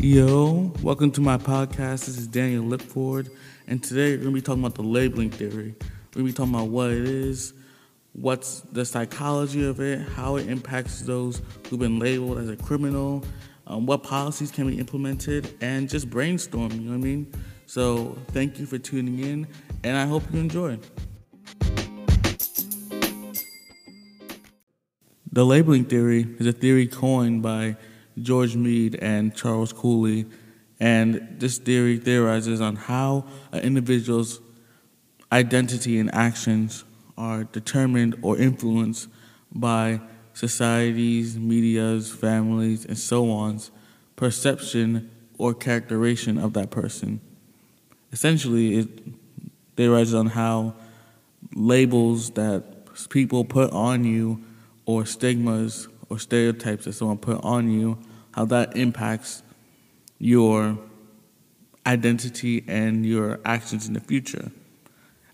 Yo, welcome to my podcast. This is Daniel Lipford, and today we're to be talking about the labeling theory. We're to be talking about what it is, what's the psychology of it, how it impacts those who've been labeled as a criminal, um, what policies can be implemented, and just brainstorm, you know what I mean? So, thank you for tuning in, and I hope you enjoy. The labeling theory is a theory coined by George Mead and Charles Cooley, and this theory theorizes on how an individual's identity and actions are determined or influenced by societies, medias, families, and so on's perception or characterization of that person. Essentially, it theorizes on how labels that people put on you or stigmas or stereotypes that someone put on you, how that impacts your identity and your actions in the future.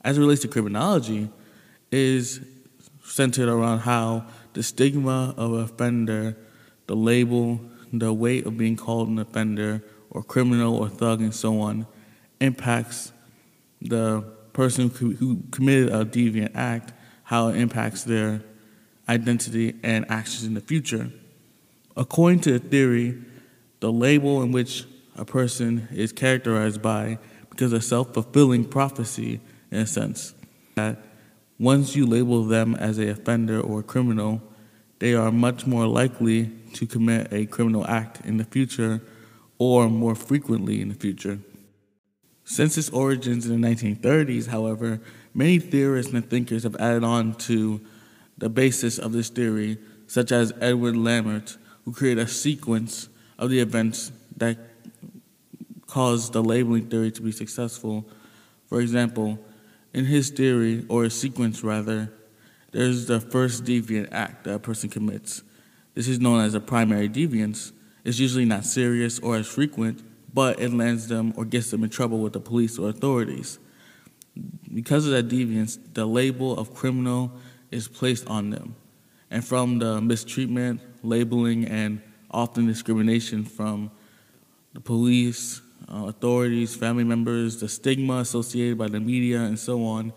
As it relates to criminology, is centered around how the stigma of an offender, the label, the weight of being called an offender or criminal or thug and so on impacts the person who, who committed a deviant act, how it impacts their identity and actions in the future. According to the theory, the label in which a person is characterized by because a self fulfilling prophecy, in a sense, that once you label them as a offender or a criminal, they are much more likely to commit a criminal act in the future or more frequently in the future. Since its origins in the 1930s, however, many theorists and thinkers have added on to the basis of this theory, such as Edward Lemert, who created a sequence of the events that caused the labeling theory to be successful. For example, in his theory, or a sequence rather, there's the first deviant act that a person commits. This is known as a primary deviance. It's usually not serious or as frequent, but it lands them or gets them in trouble with the police or authorities. Because of that deviance, the label of criminal is placed on them. And from the mistreatment, labeling, and often discrimination from the police, uh, authorities, family members, the stigma associated by the media, and so on,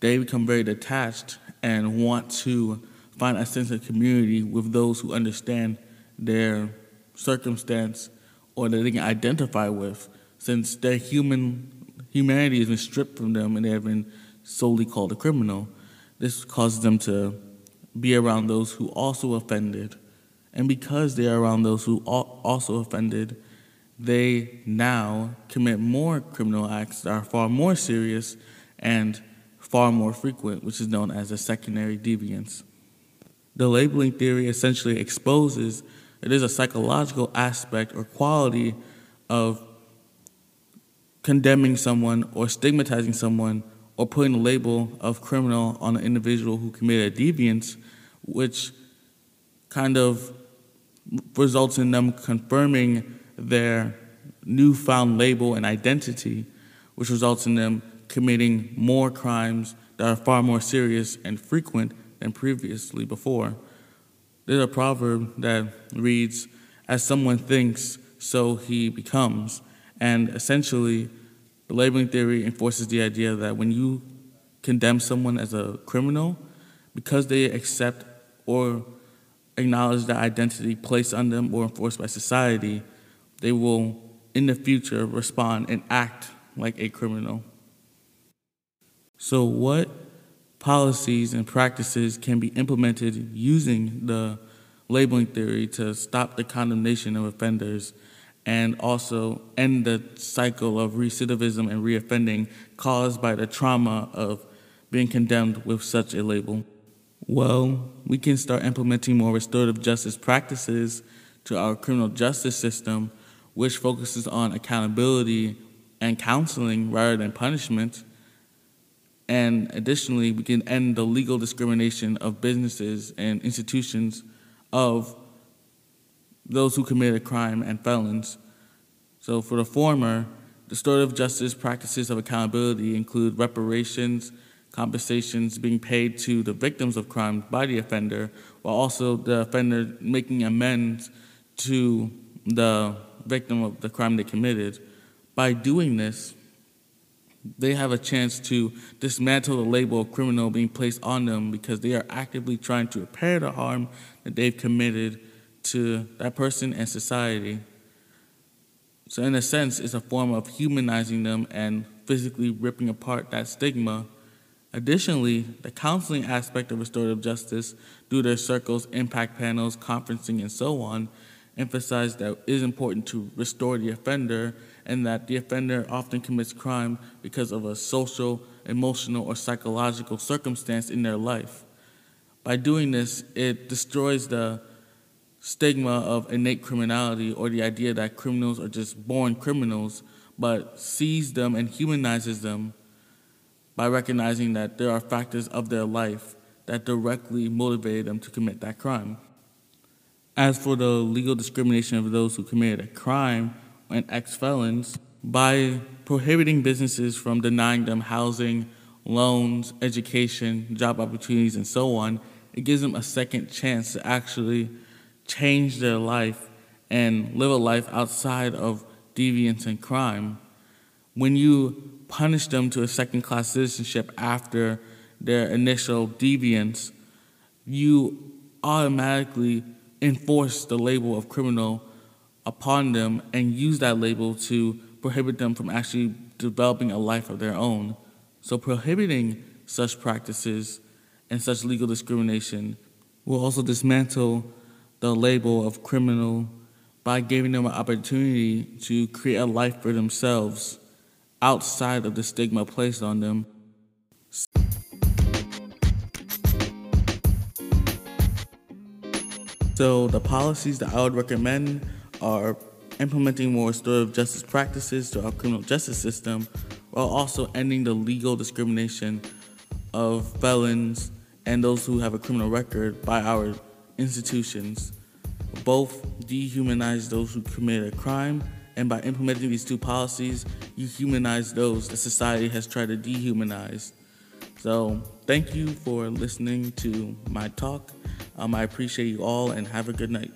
they become very detached and want to find a sense of community with those who understand their circumstance or that they can identify with, since their human humanity has been stripped from them and they have been solely called a criminal. This causes them to be around those who also offended. And because they are around those who also offended, they now commit more criminal acts that are far more serious and far more frequent, which is known as a secondary deviance. The labeling theory essentially exposes it is a psychological aspect or quality of condemning someone or stigmatizing someone or putting a label of criminal on an individual who committed a deviance, which kind of results in them confirming their newfound label and identity, which results in them committing more crimes that are far more serious and frequent than previously before. There's a proverb that reads, As someone thinks, so he becomes. And essentially, the labeling theory enforces the idea that when you condemn someone as a criminal, because they accept or acknowledge that identity placed on them or enforced by society, they will, in the future, respond and act like a criminal. So, what policies and practices can be implemented using the labeling theory to stop the condemnation of offenders and also end the cycle of recidivism and reoffending caused by the trauma of being condemned with such a label? Well, we can start implementing more restorative justice practices to our criminal justice system, which focuses on accountability and counseling rather than punishment. And additionally, we can end the legal discrimination of businesses and institutions of those who commit a crime and felons. So, for the former, restorative justice practices of accountability include reparations, compensations being paid to the victims of crime by the offender, while also the offender making amends to the victim of the crime they committed. By doing this, they have a chance to dismantle the label of criminal being placed on them because they are actively trying to repair the harm that they've committed to that person and society. So, in a sense, it's a form of humanizing them and physically ripping apart that stigma. Additionally, the counseling aspect of restorative justice, through their circles, impact panels, conferencing, and so on, emphasize that it is important to restore the offender and that the offender often commits crime because of a social, emotional, or psychological circumstance in their life. By doing this, it destroys the stigma of innate criminality or the idea that criminals are just born criminals, but sees them and humanizes them by recognizing that there are factors of their life that directly motivated them to commit that crime. As for the legal discrimination of those who committed a crime and ex felons, by prohibiting businesses from denying them housing, loans, education, job opportunities, and so on, it gives them a second chance to actually change their life and live a life outside of deviance and crime. When you punish them to a second class citizenship after their initial deviance, you automatically enforce the label of criminal upon them and use that label to prohibit them from actually developing a life of their own. So, prohibiting such practices and such legal discrimination will also dismantle the label of criminal by giving them an opportunity to create a life for themselves outside of the stigma placed on them. So, the policies that I would recommend are implementing more restorative justice practices to our criminal justice system while also ending the legal discrimination of felons and those who have a criminal record by our institutions. Both dehumanize those who commit a crime, and by implementing these two policies, you humanize those that society has tried to dehumanize. So, thank you for listening to my talk. Um, I appreciate you all, and have a good night.